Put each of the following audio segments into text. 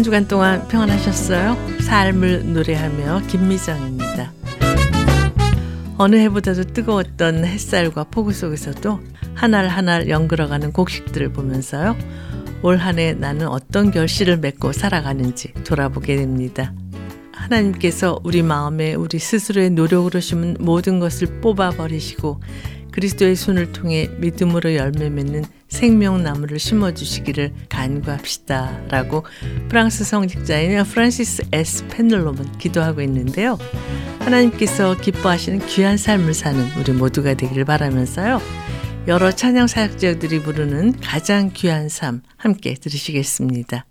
한 주간 동안 평안하셨어요? 삶을 노래하며 김미정입니다. 어느 해보다도 뜨거웠던 햇살과 폭우 속에서도 하나를 하나 연결어가는 곡식들을 보면서요. 올 한 해 나는 어떤 결실을 맺고 살아가는지 돌아보게 됩니다. 하나님께서 우리 마음에 우리 스스로의 노력으로 심은 모든 것을 뽑아버리시고 그리스도의 손을 통해 믿음으로 열매 맺는 생명나무를 심어주시기를 간구합시다. 라고 프랑스 성직자인 프란시스 에스 펜들롬은 기도하고 있는데요. 하나님께서 기뻐하시는 귀한 삶을 사는 우리 모두가 되기를 바라면서요. 여러 찬양 사역자들이 부르는 가장 귀한 삶 함께 들으시겠습니다.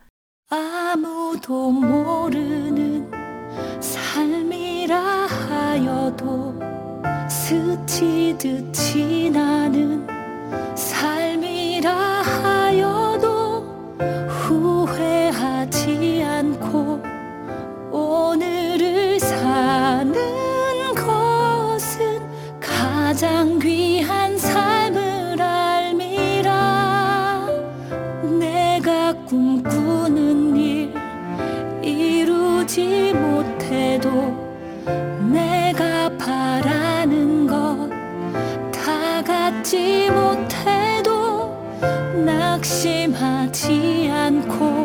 아무도 모르는 삶이라 하여도 스치듯 지나는 삶 이라 하여도 후회하지 않고 오늘을 사는 것은 가장 귀한 삶을 알미라. 내가 꿈꾸는 일 이루지 못해도 낙심하지 않고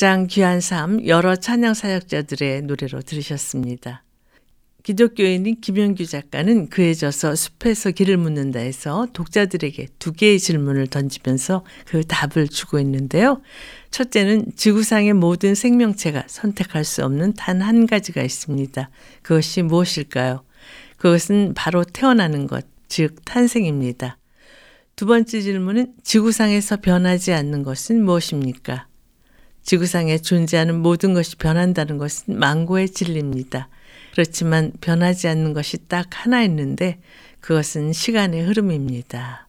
가장 귀한 삶 여러 찬양 사역자들의 노래로 들으셨습니다. 기독교인인 김영규 작가는 그에 져서 숲에서 길을 묻는다에서 독자들에게 두 개의 질문을 던지면서 그 답을 주고 있는데요. 첫째는 지구상의 모든 생명체가 선택할 수 없는 단 한 가지가 있습니다. 그것이 무엇일까요? 그것은 바로 태어나는 것, 즉 탄생입니다. 두 번째 질문은 지구상에서 변하지 않는 것은 무엇입니까? 지구상에 존재하는 모든 것이 변한다는 것은 망고의 진리입니다. 그렇지만 변하지 않는 것이 딱 하나 있는데 그것은 시간의 흐름입니다.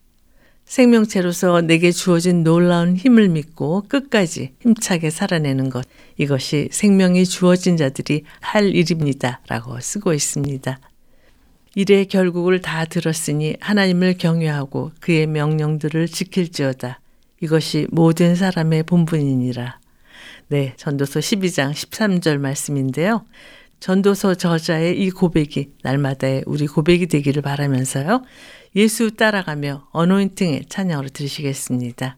생명체로서 내게 주어진 놀라운 힘을 믿고 끝까지 힘차게 살아내는 것. 이것이 생명이 주어진 자들이 할 일입니다. 라고 쓰고 있습니다. 일의 결국을 다 들었으니 하나님을 경외하고 그의 명령들을 지킬지어다. 이것이 모든 사람의 본분이니라. 네, 전도서 12장 13절 말씀인데요. 전도서 저자의 이 고백이 날마다의 우리 고백이 되기를 바라면서요. 예수 따라가며 어노인팅의 찬양으로 들으시겠습니다.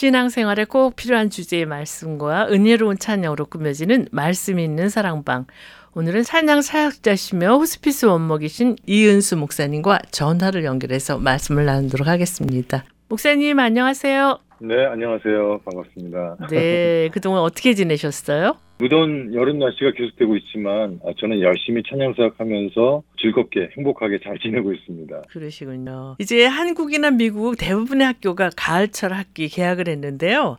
신앙생활에 꼭 필요한 주제의 말씀과 은혜로운 찬양으로 꾸며지는 말씀 있는 사랑방. 오늘은 찬양 사역자시며 호스피스 원목이신 이은수 목사님과 전화를 연결해서 말씀을 나누도록 하겠습니다. 목사님 안녕하세요. 네, 안녕하세요. 반갑습니다. 네, 그동안 어떻게 지내셨어요? 무더운 여름 날씨가 계속되고 있지만 아, 저는 열심히 찬양 사역하면서 즐겁게 행복하게 잘 지내고 있습니다. 그러시군요. 이제 한국이나 미국 대부분의 학교가 가을철 학기 개학을 했는데요.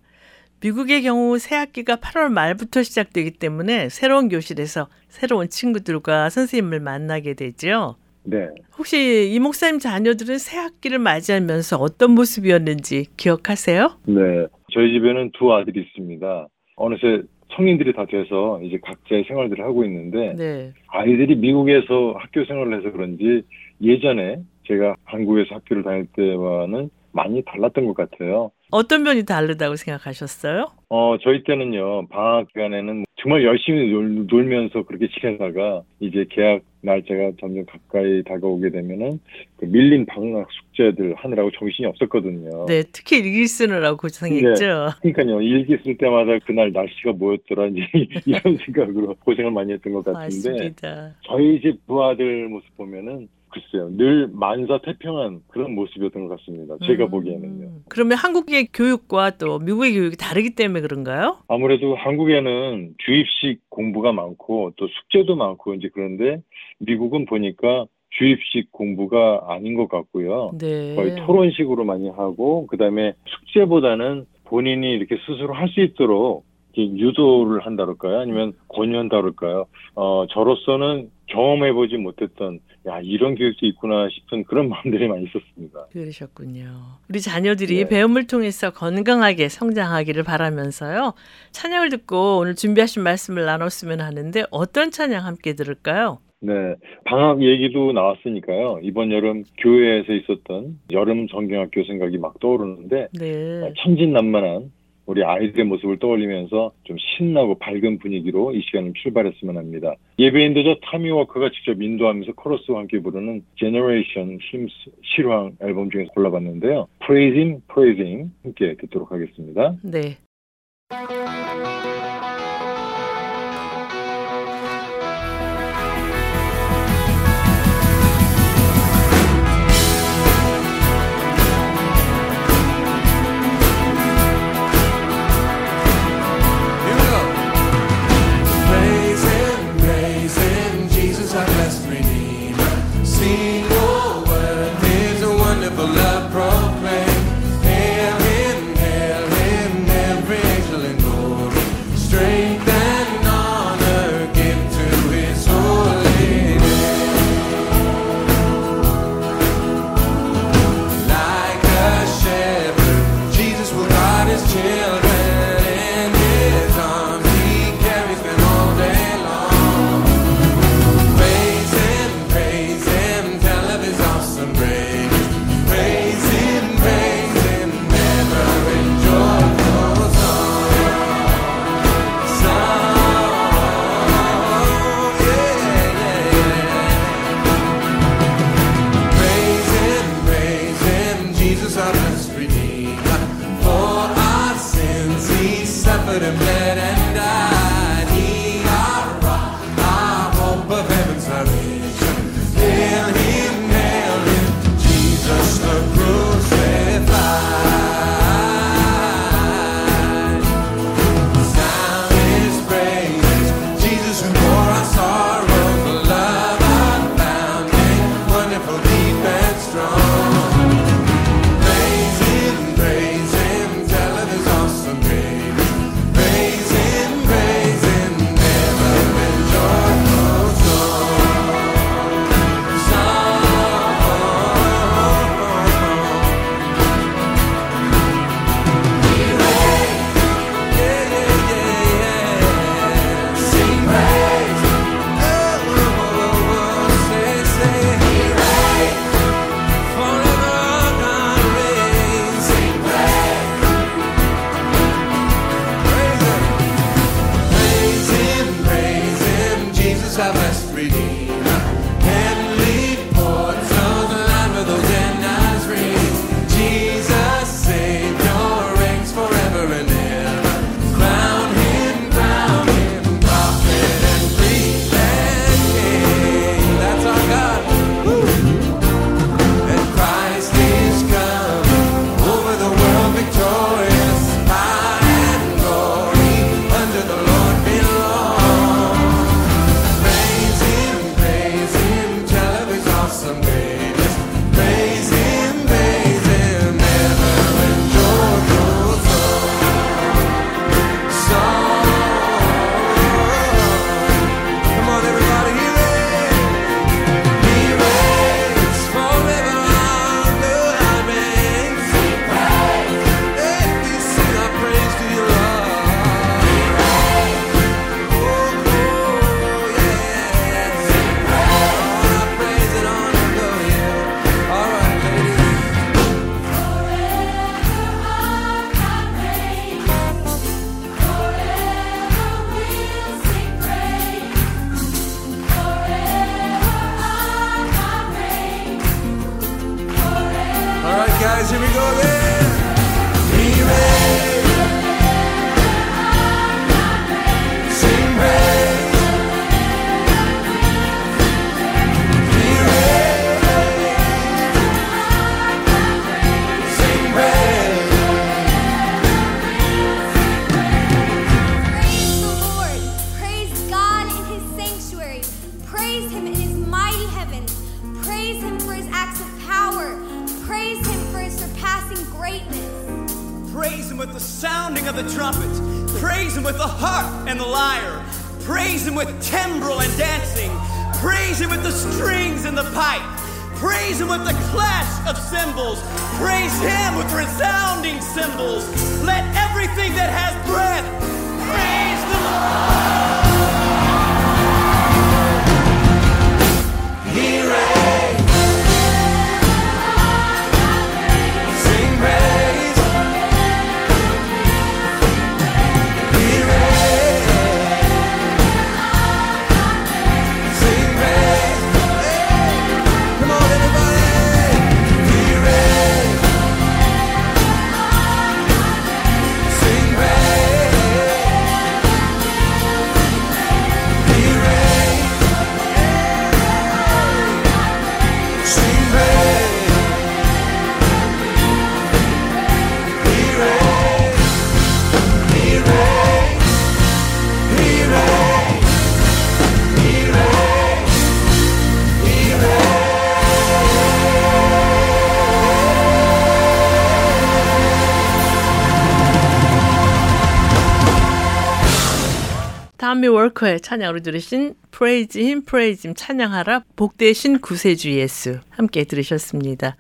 미국의 경우 새 학기가 8월 말부터 시작되기 때문에 새로운 교실에서 새로운 친구들과 선생님을 만나게 되죠. 네. 혹시 이 목사님 자녀들은 새 학기를 맞이하면서 어떤 모습이었는지 기억하세요? 네. 저희 집에는 두 아들이 있습니다. 어느새 성인들이 다 돼서 이제 각자의 생활들을 하고 있는데 네. 아이들이 미국에서 학교 생활을 해서 그런지 예전에 제가 한국에서 학교를 다닐 때와는 많이 달랐던 것 같아요. 어떤 면이 다르다고 생각하셨어요? 어, 저희 때는요, 방학 기간에는 정말 열심히 놀, 놀면서 그렇게 지내다가 이제 개학 날짜가 점점 가까이 다가오게 되면은 그 밀린 방학 숙제들 하느라고 정신이 없었거든요. 네, 특히 일기 쓰느라고 고생했죠. 그러니까요, 일기 쓸 때마다 그날 날씨가 뭐였더라, 이제 이런 생각으로 고생을 많이 했던 것 같은데, 맞습니다. 저희 집 부하들 모습 보면은 글쎄요, 늘 만사 태평한 그런 모습이었던 것 같습니다. 제가 음, 보기에는요. 그러면 한국의 교육과 또 미국의 교육이 다르기 때문에 그런가요? 아무래도 한국에는 주입식 공부가 많고 또 숙제도 많고 이제 그런데 미국은 보니까 주입식 공부가 아닌 것 같고요. 네. 거의 토론식으로 많이 하고 그다음에 숙제보다는 본인이 이렇게 스스로 할 수 있도록 유도를 한다 그럴까요? 아니면 권유한다 그럴까요? 어, 저로서는 경험해보지 못했던 야 이런 교육도 있구나 싶은 그런 마음들이 많이 있었습니다. 그러셨군요. 우리 자녀들이 네. 배움을 통해서 건강하게 성장하기를 바라면서요. 찬양을 듣고 오늘 준비하신 말씀을 나눴으면 하는데 어떤 찬양 함께 들을까요? 네, 방학 얘기도 나왔으니까요. 이번 여름 교회에서 있었던 여름 성경학교 생각이 막 떠오르는데 네. 천진난만한 우리 아이들의 모습을 떠올리면서 좀 신나고 밝은 분위기로 이 시간을 출발했으면 합니다. 예배인도 저 타미 워커가 직접 인도하면서 코러스와 함께 부르는 Generation Hymns 실황 앨범 중에서 골라봤는데요. Praise Him, Praise Him 함께 듣도록 하겠습니다. 네. and I. 앙코의 찬양으로 들으신 Praise Him, Praise Him 찬양하라 복대신 구세주 예수 함께 들으셨습니다.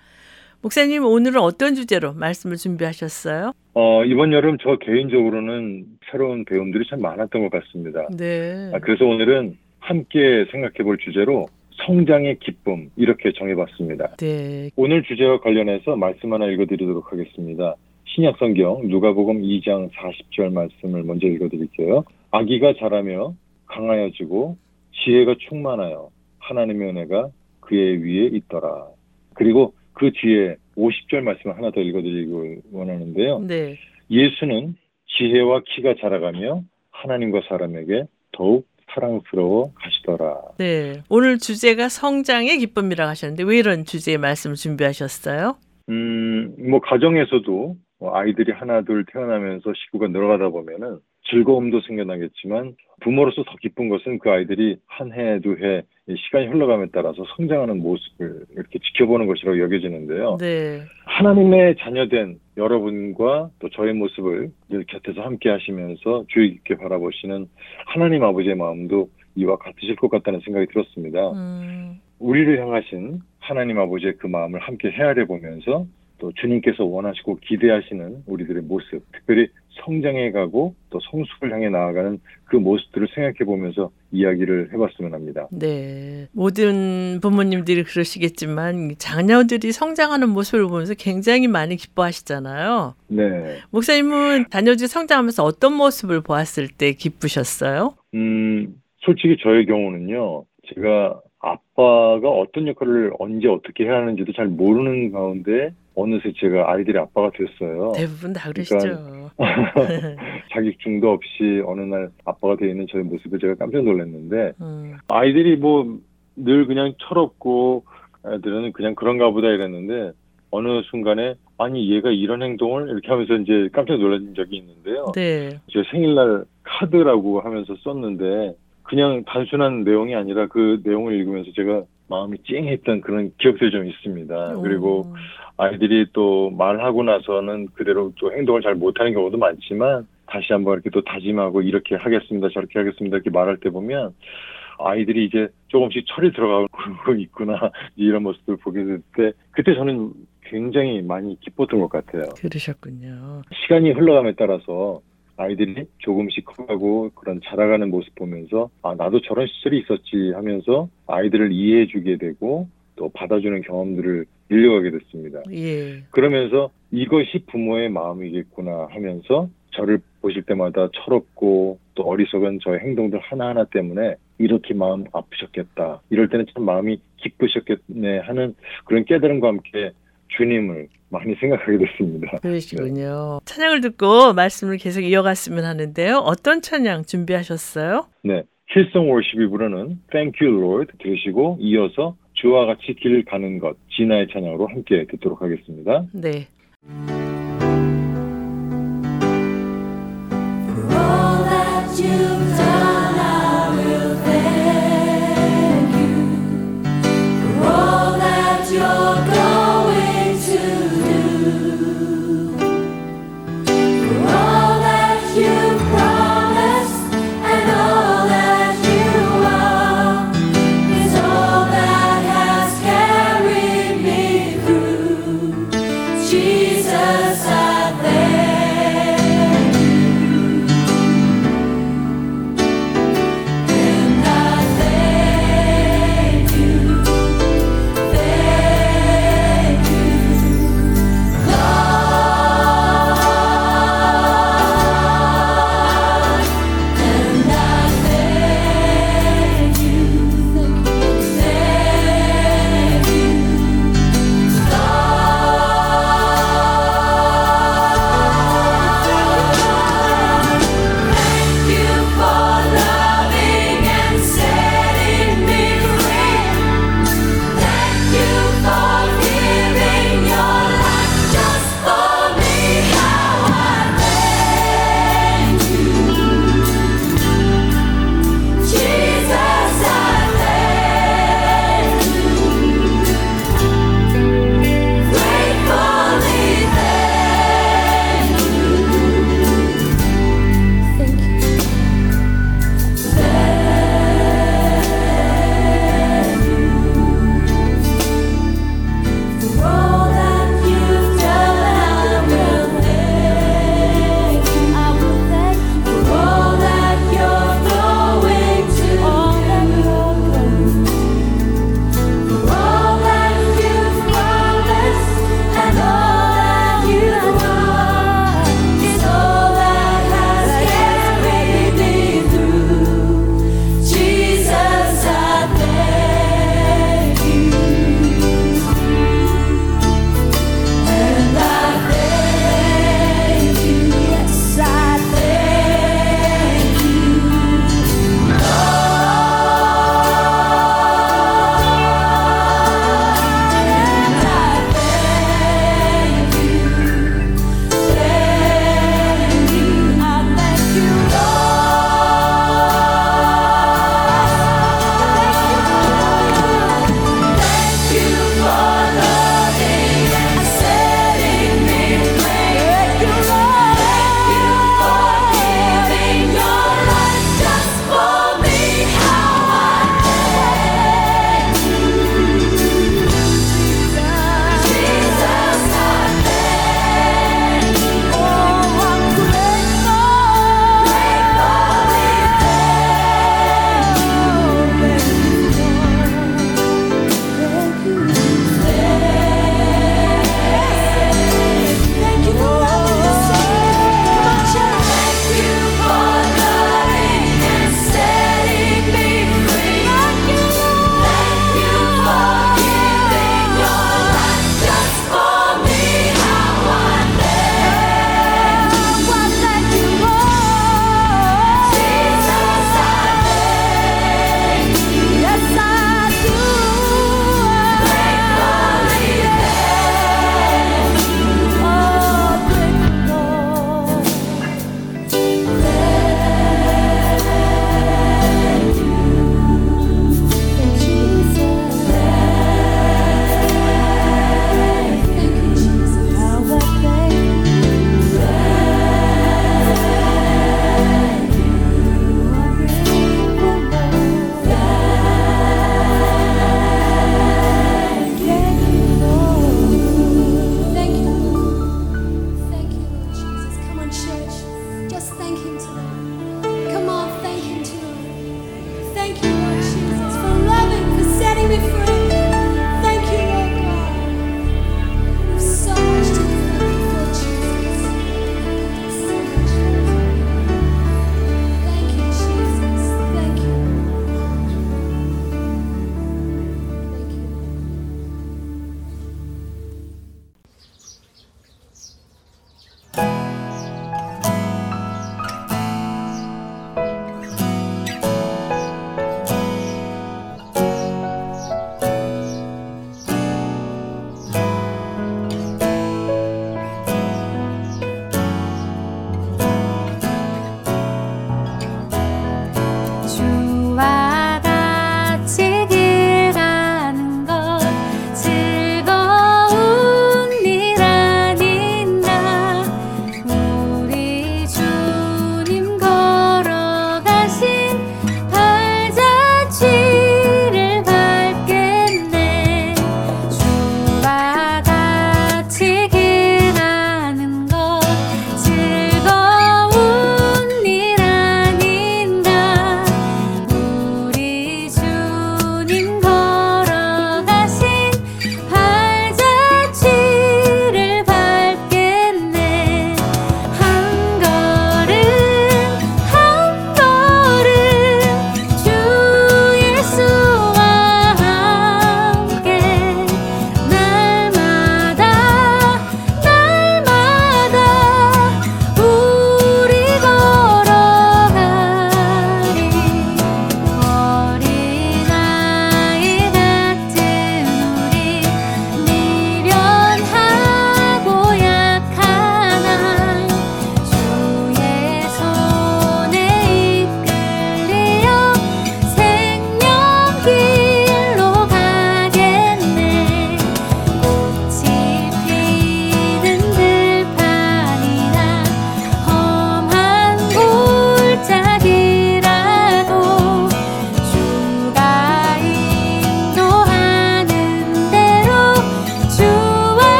목사님 오늘은 어떤 주제로 말씀을 준비하셨어요? 어, 이번 여름 저 개인적으로는 새로운 배움들이 참 많았던 것 같습니다. 네. 아, 그래서 오늘은 함께 생각해 볼 주제로 성장의 기쁨 이렇게 정해봤습니다. 네. 오늘 주제와 관련해서 말씀 하나 읽어드리도록 하겠습니다. 신약성경 누가복음 2장 40절 말씀을 먼저 읽어드릴게요. 아기가 자라며 강하여지고 지혜가 충만하여 하나님의 은혜가 그의 위에 있더라. 그리고 그 뒤에 50절 말씀을 하나 더 읽어드리고 원하는데요. 네. 예수는 지혜와 키가 자라가며 하나님과 사람에게 더욱 사랑스러워 가시더라. 네. 오늘 주제가 성장의 기쁨이라고 하셨는데 왜 이런 주제의 말씀을 준비하셨어요? 음, 뭐 가정에서도 뭐 아이들이 하나 둘 태어나면서 식구가 늘어가다 보면은 즐거움도 생겨나겠지만 부모로서 더 기쁜 것은 그 아이들이 한 해, 두 해 시간이 흘러감에 따라서 성장하는 모습을 이렇게 지켜보는 것이라고 여겨지는데요. 네. 하나님의 자녀된 여러분과 또 저의 모습을 늘 곁에서 함께 하시면서 주의 깊게 바라보시는 하나님 아버지의 마음도 이와 같으실 것 같다는 생각이 들었습니다. 음, 우리를 향하신 하나님 아버지의 그 마음을 함께 헤아려 보면서 또 주님께서 원하시고 기대하시는 우리들의 모습, 특별히 성장해 가고 또 성숙을 향해 나아가는 그 모습들을 생각해 보면서 이야기를 해봤으면 합니다. 네. 모든 부모님들이 그러시겠지만 자녀들이 성장하는 모습을 보면서 굉장히 많이 기뻐하시잖아요. 네. 목사님은 자녀들이 성장하면서 어떤 모습을 보았을 때 기쁘셨어요? 음, 솔직히 저의 경우는요, 제가 아빠가 어떤 역할을 언제 어떻게 해야 하는지도 잘 모르는 가운데 어느새 제가 아이들의 아빠가 됐어요. 대부분 다 그러시죠. 자격증도 없이 어느 날 아빠가 되어 있는 저의 모습에 제가 깜짝 놀랐는데 음, 아이들이 뭐 늘 그냥 철없고 애들은 그냥 그런가 보다 이랬는데 어느 순간에 아니 얘가 이런 행동을 이렇게 하면서 이제 깜짝 놀란 적이 있는데요. 네. 제 생일날 카드라고 하면서 썼는데 그냥 단순한 내용이 아니라 그 내용을 읽으면서 제가 마음이 찡했던 그런 기억들이 좀 있습니다. 그리고 오, 아이들이 또 말하고 나서는 그대로 또 행동을 잘 못하는 경우도 많지만 다시 한번 이렇게 또 다짐하고 이렇게 하겠습니다, 저렇게 하겠습니다 이렇게 말할 때 보면 아이들이 이제 조금씩 철이 들어가고 있구나 이런 모습을 보게 될 때 그때 저는 굉장히 많이 기뻤던 것 같아요. 그러셨군요. 시간이 흘러감에 따라서 아이들이 조금씩 커가고 그런 자라가는 모습 보면서 아 나도 저런 시절이 있었지 하면서 아이들을 이해해주게 되고 또 받아주는 경험들을 늘려가게 됐습니다. 예. 그러면서 이것이 부모의 마음이겠구나 하면서 저를 보실 때마다 철없고 또 어리석은 저의 행동들 하나하나 때문에 이렇게 마음 아프셨겠다. 이럴 때는 참 마음이 기쁘셨겠네 하는 그런 깨달음과 함께 주님을 많이 생각하게 됐습니다. 그러시군요. 찬양을 듣고 말씀을 계속 이어갔으면 하는데요. 어떤 찬양 준비하셨어요? 네. 힐송 월십이 부르는 Thank You Lord 들으시고 이어서 주와 같이 길 가는 것 진아의 찬양으로 함께 듣도록 하겠습니다. 네.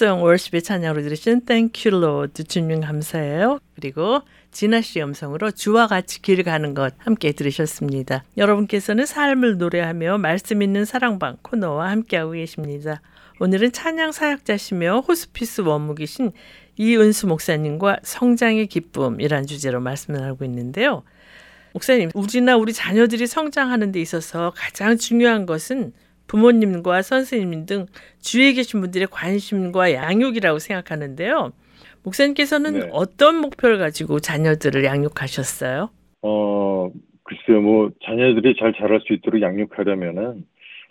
힐송 월십의 찬양으로 들으신 You Lord 주님 감사해요. 그리고 진아 씨 음성으로 주와 같이 길 가는 것 함께 들으셨습니다. 여러분께서는 삶을 노래하며 말씀 있는 사랑방 코너와 함께하고 계십니다. 오늘은 찬양 사역자시며 호스피스 원무기신 이은수 목사님과 성장의 기쁨이란 주제로 말씀을 하고 있는데요. 목사님, 우리나 우리 자녀들이 성장하는 데 있어서 가장 중요한 것은 부모님과 선생님 등 주위에 계신 분들의 관심과 양육이라고 생각하는데요. 목사님께서는 네. 어떤 목표를 가지고 자녀들을 양육하셨어요? 어, 글쎄요, 뭐, 자녀들이 잘 자랄 수 있도록 양육하려면은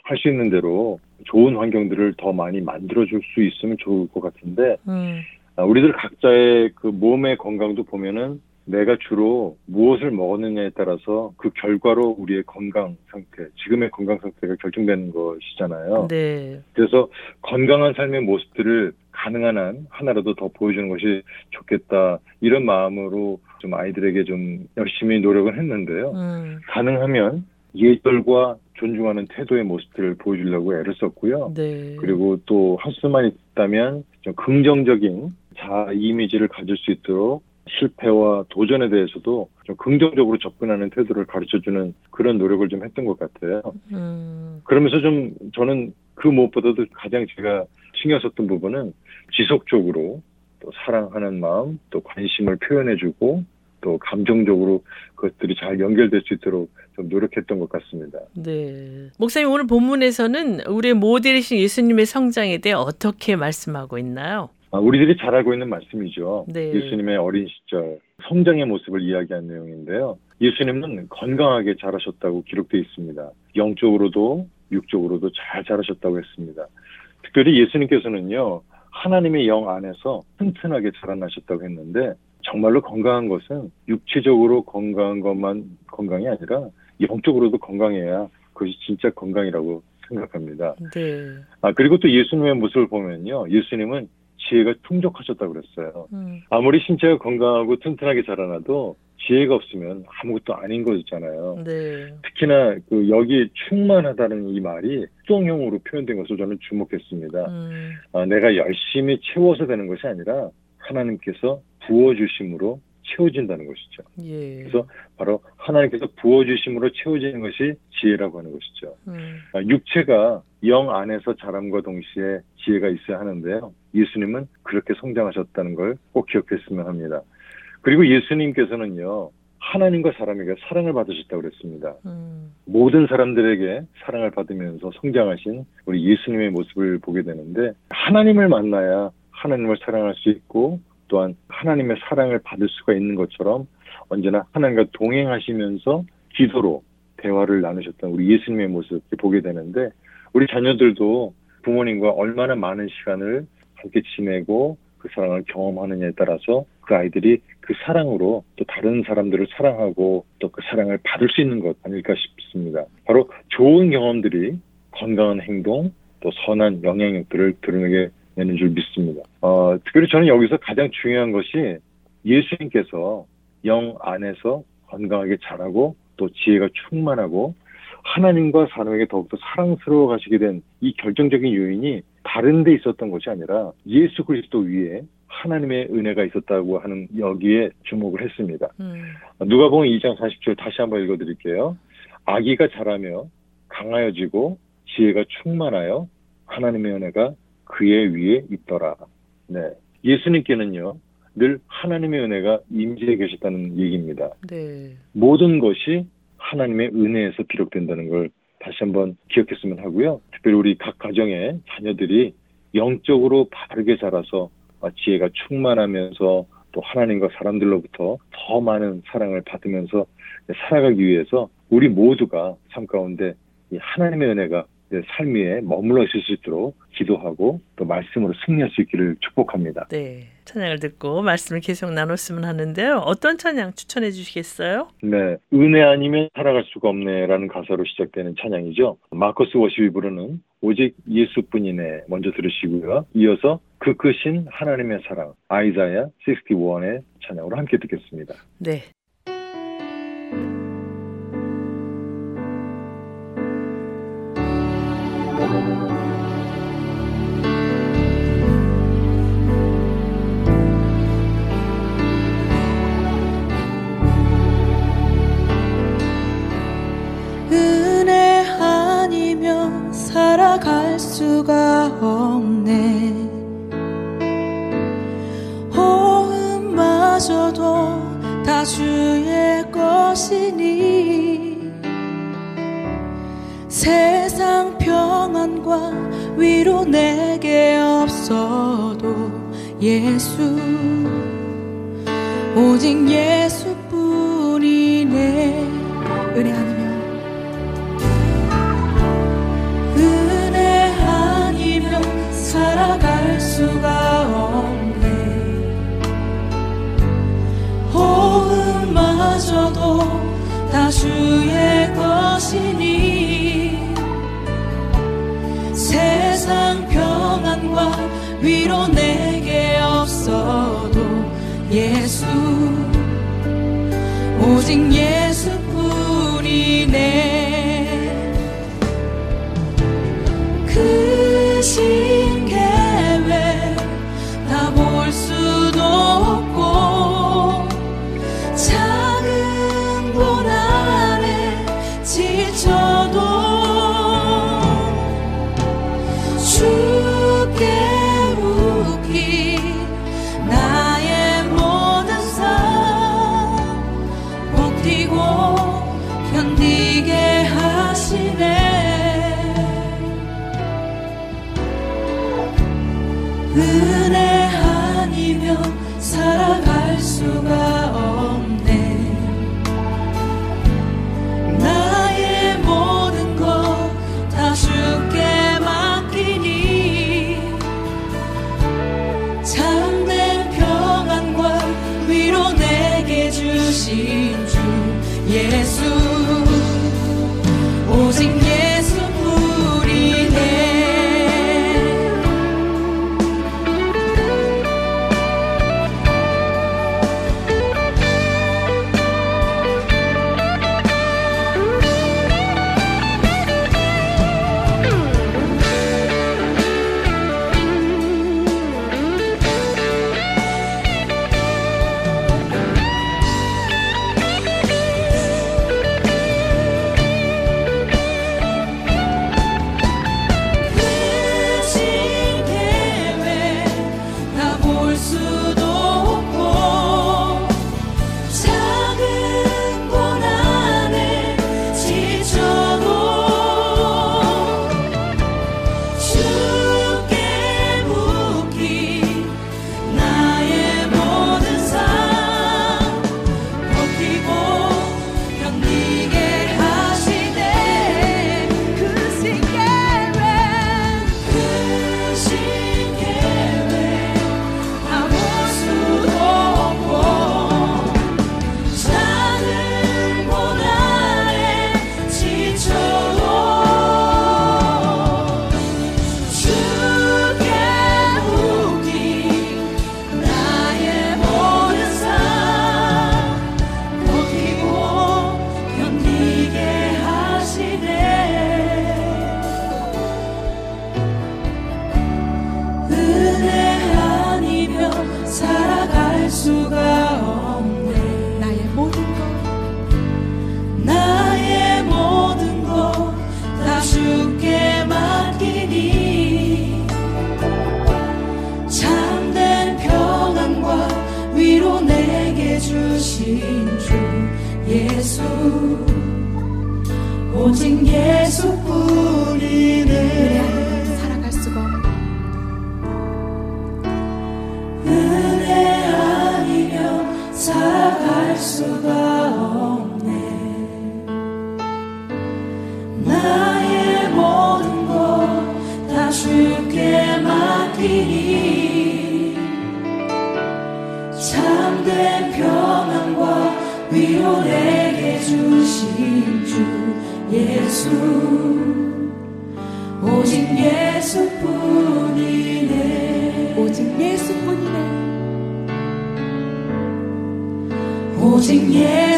할 수 있는 대로 좋은 환경들을 더 많이 만들어줄 수 있으면 좋을 것 같은데, 음, 아, 우리들 각자의 그 몸의 건강도 보면은 내가 주로 무엇을 먹었느냐에 따라서 그 결과로 우리의 건강 상태, 지금의 건강 상태가 결정되는 것이잖아요. 네. 그래서 건강한 삶의 모습들을 가능한 한 하나라도 더 보여주는 것이 좋겠다. 이런 마음으로 좀 아이들에게 좀 열심히 노력을 했는데요. 음, 가능하면 예절과 존중하는 태도의 모습들을 보여주려고 애를 썼고요. 네. 그리고 또 할 수만 있다면 좀 긍정적인 자아 이미지를 가질 수 있도록 실패와 도전에 대해서도 좀 긍정적으로 접근하는 태도를 가르쳐주는 그런 노력을 좀 했던 것 같아요. 음, 그러면서 좀 저는 그 무엇보다도 가장 제가 신경 썼던 부분은 지속적으로 또 사랑하는 마음, 또 관심을 표현해주고 또 감정적으로 그것들이 잘 연결될 수 있도록 좀 노력했던 것 같습니다. 네. 목사님 오늘 본문에서는 우리의 모델이신 예수님의 성장에 대해 어떻게 말씀하고 있나요? 아, 우리들이 잘 알고 있는 말씀이죠. 네. 예수님의 어린 시절 성장의 모습을 이야기한 내용인데요. 예수님은 건강하게 자라셨다고 기록되어 있습니다. 영적으로도 육적으로도 잘 자라셨다고 했습니다. 특별히 예수님께서는요. 하나님의 영 안에서 튼튼하게 자라나셨다고 했는데 정말로 건강한 것은 육체적으로 건강한 것만 건강이 아니라 영적으로도 건강해야 그것이 진짜 건강이라고 생각합니다. 네. 아, 그리고 또 예수님의 모습을 보면요. 예수님은 지혜가 풍족하셨다고 그랬어요. 음, 아무리 신체가 건강하고 튼튼하게 자라나도 지혜가 없으면 아무것도 아닌 거잖아요. 네. 특히나 그 여기 충만하다는 이 말이 수동형으로 표현된 것을 저는 주목했습니다. 음, 아, 내가 열심히 채워서 되는 것이 아니라 하나님께서 부어주심으로 채워진다는 것이죠. 예. 그래서 바로 하나님께서 부어주심으로 채워지는 것이 지혜라고 하는 것이죠. 음, 아, 육체가 영 안에서 자람과 동시에 지혜가 있어야 하는데요. 예수님은 그렇게 성장하셨다는 걸 꼭 기억했으면 합니다. 그리고 예수님께서는요, 하나님과 사람에게 사랑을 받으셨다고 그랬습니다. 음, 모든 사람들에게 사랑을 받으면서 성장하신 우리 예수님의 모습을 보게 되는데, 하나님을 만나야 하나님을 사랑할 수 있고, 또한 하나님의 사랑을 받을 수가 있는 것처럼 언제나 하나님과 동행하시면서 기도로 대화를 나누셨던 우리 예수님의 모습을 보게 되는데, 우리 자녀들도 부모님과 얼마나 많은 시간을 함께 지내고 그 사랑을 경험하느냐에 따라서 그 아이들이 그 사랑으로 또 다른 사람들을 사랑하고 또 그 사랑을 받을 수 있는 것 아닐까 싶습니다. 바로 좋은 경험들이 건강한 행동 또 선한 영향력들을 드러내게 되는 줄 믿습니다. 어, 특별히 저는 여기서 가장 중요한 것이 예수님께서 영 안에서 건강하게 자라고 또 지혜가 충만하고 하나님과 사람에게 더욱더 사랑스러워 가시게 된 이 결정적인 요인이 다른 데 있었던 것이 아니라 예수 그리스도 위에 하나님의 은혜가 있었다고 하는 여기에 주목을 했습니다. 음, 누가복음 2장 40절 다시 한번 읽어 드릴게요. 아기가 자라며 강하여지고 지혜가 충만하여 하나님의 은혜가 그의 위에 있더라. 네. 예수님께는요, 늘 하나님의 은혜가 임재해 계셨다는 얘기입니다. 네. 모든 것이 하나님의 은혜에서 비롯된다는 걸 다시 한번 기억했으면 하고요. 특별히 우리 각 가정의 자녀들이 영적으로 바르게 자라서 아, 지혜가 충만하면서 또 하나님과 사람들로부터 더 많은 사랑을 받으면서 살아가기 위해서 우리 모두가 삶 가운데 이 하나님의 은혜가 내 삶 위에 머물러 있을 수 있도록 기도하고 또 말씀으로 승리할 수 있기를 축복합니다. 네. 찬양을 듣고 말씀을 계속 나눴으면 하는데요. 어떤 찬양 추천해 주시겠어요? 네, 은혜 아니면 살아갈 수가 없네라는 가사로 시작되는 찬양이죠. 마커스 워십이 부르는 오직 예수뿐이네 먼저 들으시고요. 이어서 그 크신 하나님의 사랑 아이자야 61의 찬양으로 함께 듣겠습니다. 네. 갈 수가 없네. 호흡마저도 다 주의 것이니 세상 평안과 위로 내게 없어도 예수 오직 예수뿐이네. 은혜 수가 없네 호흡마저도 다 주의 것이니 세상 평안과 위로 내게 없어도 예수 오직 예수뿐이네 그 시. 信主耶稣。sin Jesús. 예수 오직 예수뿐이네. 오직 예수뿐이네. 오직 예수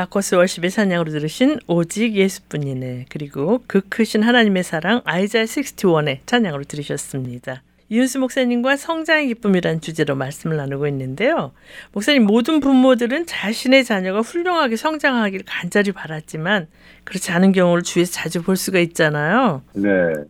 마커스 월십의 찬양으로 들으신 오직 예수뿐이네 그리고 그 크신 하나님의 사랑 아이자 61의 찬양으로 들으셨습니다. 이윤수 목사님과 성장의 기쁨이란 주제로 말씀을 나누고 있는데요. 목사님 모든 부모들은 자신의 자녀가 훌륭하게 성장하길 간절히 바랐지만 그렇지 않은 경우를 주위에서 자주 볼 수가 있잖아요. 네.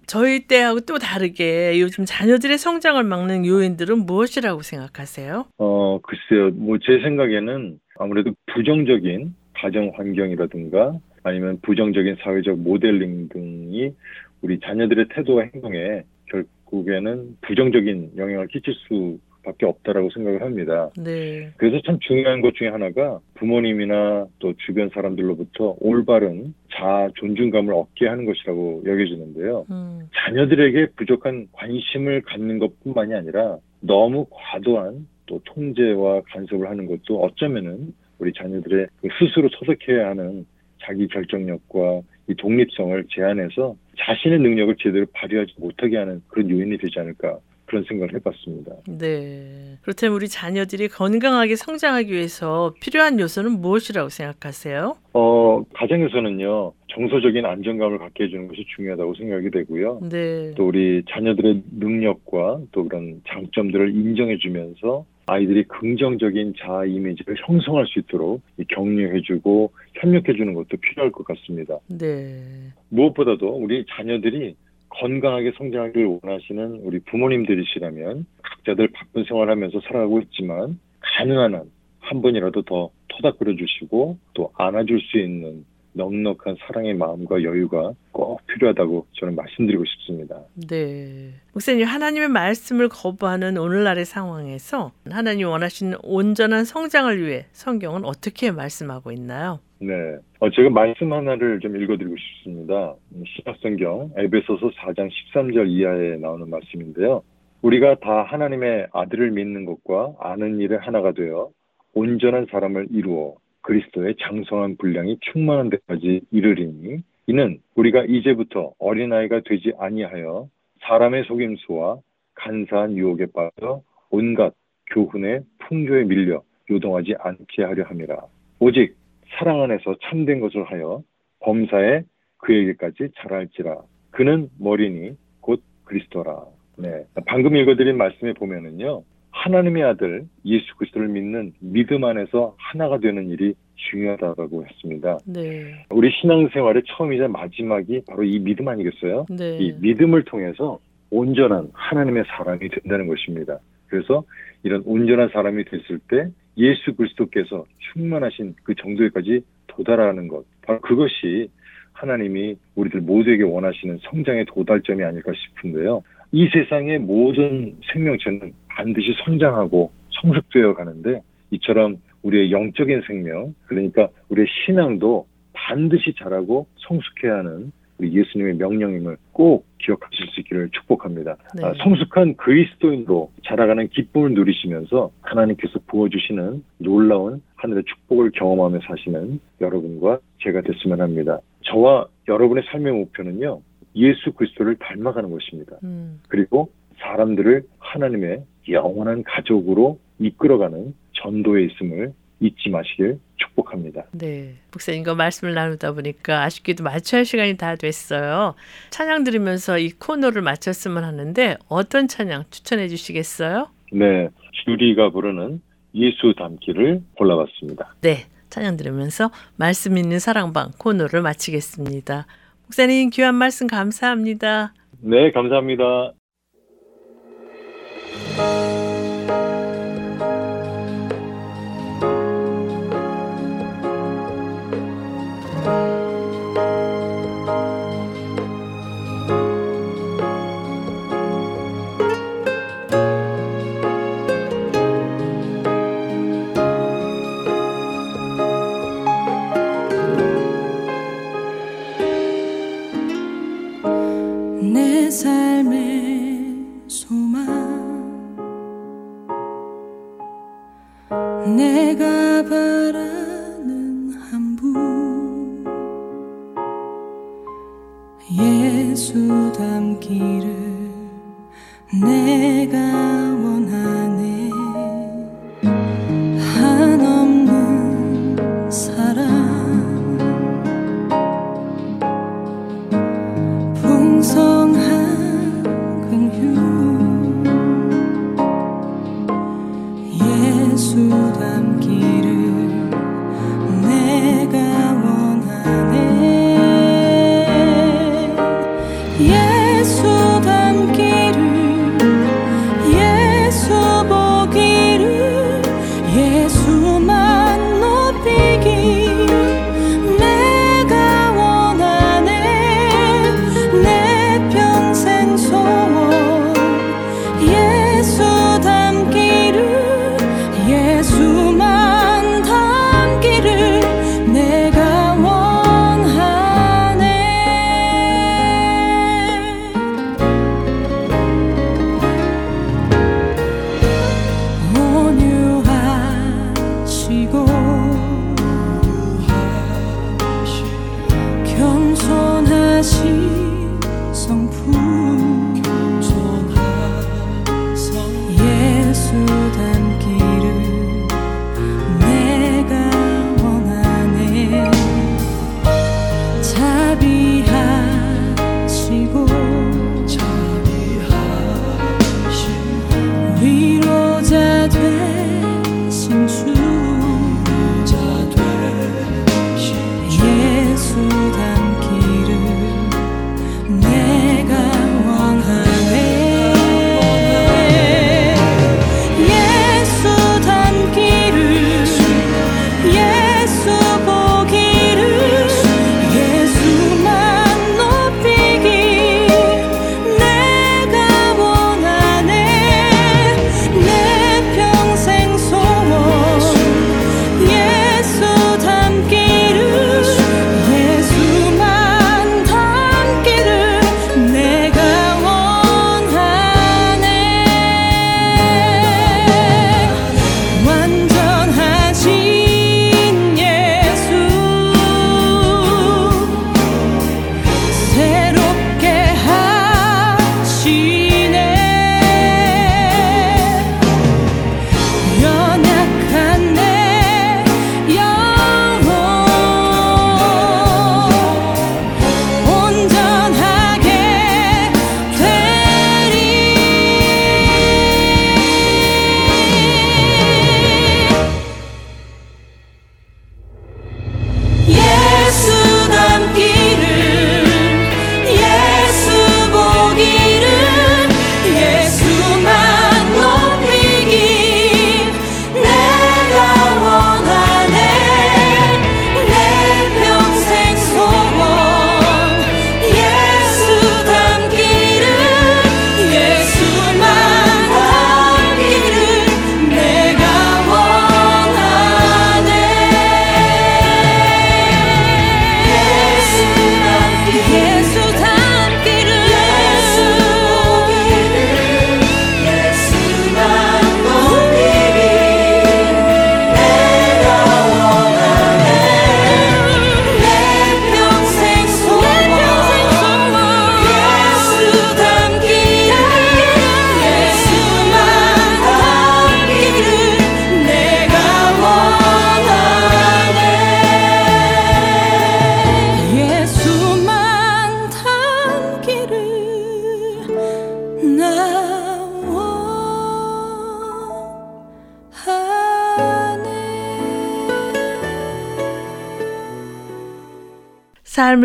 저희 때하고 또 다르게 요즘 자녀들의 성장을 막는 요인들은 무엇이라고 생각하세요? 어, 글쎄요. 뭐 제 생각에는 아무래도 부정적인 가정 환경이라든가 아니면 부정적인 사회적 모델링 등이 우리 자녀들의 태도와 행동에 결국에는 부정적인 영향을 끼칠 수 밖에 없다라고 생각을 합니다. 네. 그래서 참 중요한 것 중에 하나가 부모님이나 또 주변 사람들로부터 올바른 자아 존중감을 얻게 하는 것이라고 여겨지는데요. 음, 자녀들에게 부족한 관심을 갖는 것뿐만이 아니라 너무 과도한 또 통제와 간섭을 하는 것도 어쩌면은 우리 자녀들의 그 스스로 터득해야 하는 자기 결정력과 이 독립성을 제한해서 자신의 능력을 제대로 발휘하지 못하게 하는 그런 요인이 되지 않을까 그런 생각을 해봤습니다. 네. 그렇다면 우리 자녀들이 건강하게 성장하기 위해서 필요한 요소는 무엇이라고 생각하세요? 어, 가정에서는요, 정서적인 안정감을 갖게 해주는 것이 중요하다고 생각이 되고요. 네. 또 우리 자녀들의 능력과 또 그런 장점들을 인정해주면서 아이들이 긍정적인 자아 이미지를 형성할 수 있도록 이 격려해주고 협력해주는 것도 필요할 것 같습니다. 네. 무엇보다도 우리 자녀들이 건강하게 성장하기를 원하시는 우리 부모님들이시라면 각자들 바쁜 생활하면서 살아가고 있지만 가능한 한 한 번이라도 더 토닥거려 주시고 또 안아줄 수 있는 넉넉한 사랑의 마음과 여유가 꼭 필요하다고 저는 말씀드리고 싶습니다. 네. 목사님, 하나님의 말씀을 거부하는 오늘날의 상황에서 하나님 원하시는 온전한 성장을 위해 성경은 어떻게 말씀하고 있나요? 네. 어, 제가 말씀 하나를 좀 읽어드리고 싶습니다. 음, 신약성경 에베소서 4장 13절 이하에 나오는 말씀인데요. 우리가 다 하나님의 아들을 믿는 것과 아는 일에 하나가 되어 온전한 사람을 이루어 그리스도의 장성한 분량이 충만한 데까지 이르리니 이는 우리가 이제부터 어린아이가 되지 아니하여 사람의 속임수와 간사한 유혹에 빠져 온갖 교훈의 풍조에 밀려 요동하지 않게 하려 함이라. 오직 사랑 안에서 참된 것을 하여 범사에 그에게까지 자랄지라. 그는 머리니 곧 그리스도라. 네. 방금 읽어드린 말씀에 보면은요. 하나님의 아들 예수 그리스도를 믿는 믿음 안에서 하나가 되는 일이 중요하다고 했습니다. 네. 우리 신앙생활의 처음이자 마지막이 바로 이 믿음 아니겠어요? 네. 이 믿음을 통해서 온전한 하나님의 사람이 된다는 것입니다. 그래서 이런 온전한 사람이 됐을 때 예수 그리스도께서 충만하신 그 정도에까지 도달하는 것, 바로 그것이 하나님이 우리들 모두에게 원하시는 성장의 도달점이 아닐까 싶은데요. 이 세상의 모든 생명체는 반드시 성장하고 성숙되어 가는데 이처럼 우리의 영적인 생명, 그러니까 우리의 신앙도 반드시 자라고 성숙해야 하는 우리 예수님의 명령임을 꼭 기억하실 수 있기를 축복합니다. 네. 아, 성숙한 그리스도인으로 자라가는 기쁨을 누리시면서 하나님께서 부어주시는 놀라운 하늘의 축복을 경험하며 사시는 여러분과 제가 됐으면 합니다. 저와 여러분의 삶의 목표는요, 예수 그리스도를 닮아가는 것입니다. 음, 그리고 사람들을 하나님의 영원한 가족으로 이끌어가는 전도에 있음을 잊지 마시길 축복합니다. 네. 목사님과 말씀을 나누다 보니까 아쉽게도 마쳐야 할 시간이 다 됐어요. 찬양 들으면서 이 코너를 마쳤으면 하는데 어떤 찬양 추천해 주시겠어요? 네, 주리가 부르는 예수 닮기를 골라봤습니다. 네. 찬양 들으면서 말씀 있는 사랑방 코너를 마치겠습니다. 목사님 귀한 말씀 감사합니다. 네, 감사합니다.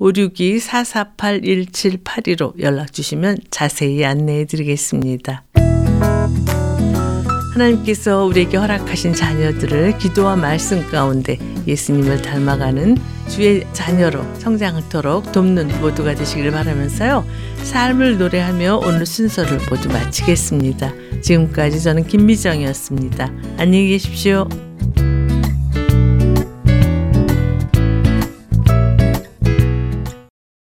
562-448-1782로 연락 주시면 자세히 안내해 드리겠습니다. 하나님께서 우리에게 허락하신 자녀들을 기도와 말씀 가운데 예수님을 닮아가는 주의 자녀로 성장하도록 돕는 모두가 되시길 바라면서요. 삶을 노래하며 오늘 순서를 모두 마치겠습니다. 지금까지 저는 김미정이었습니다. 안녕히 계십시오.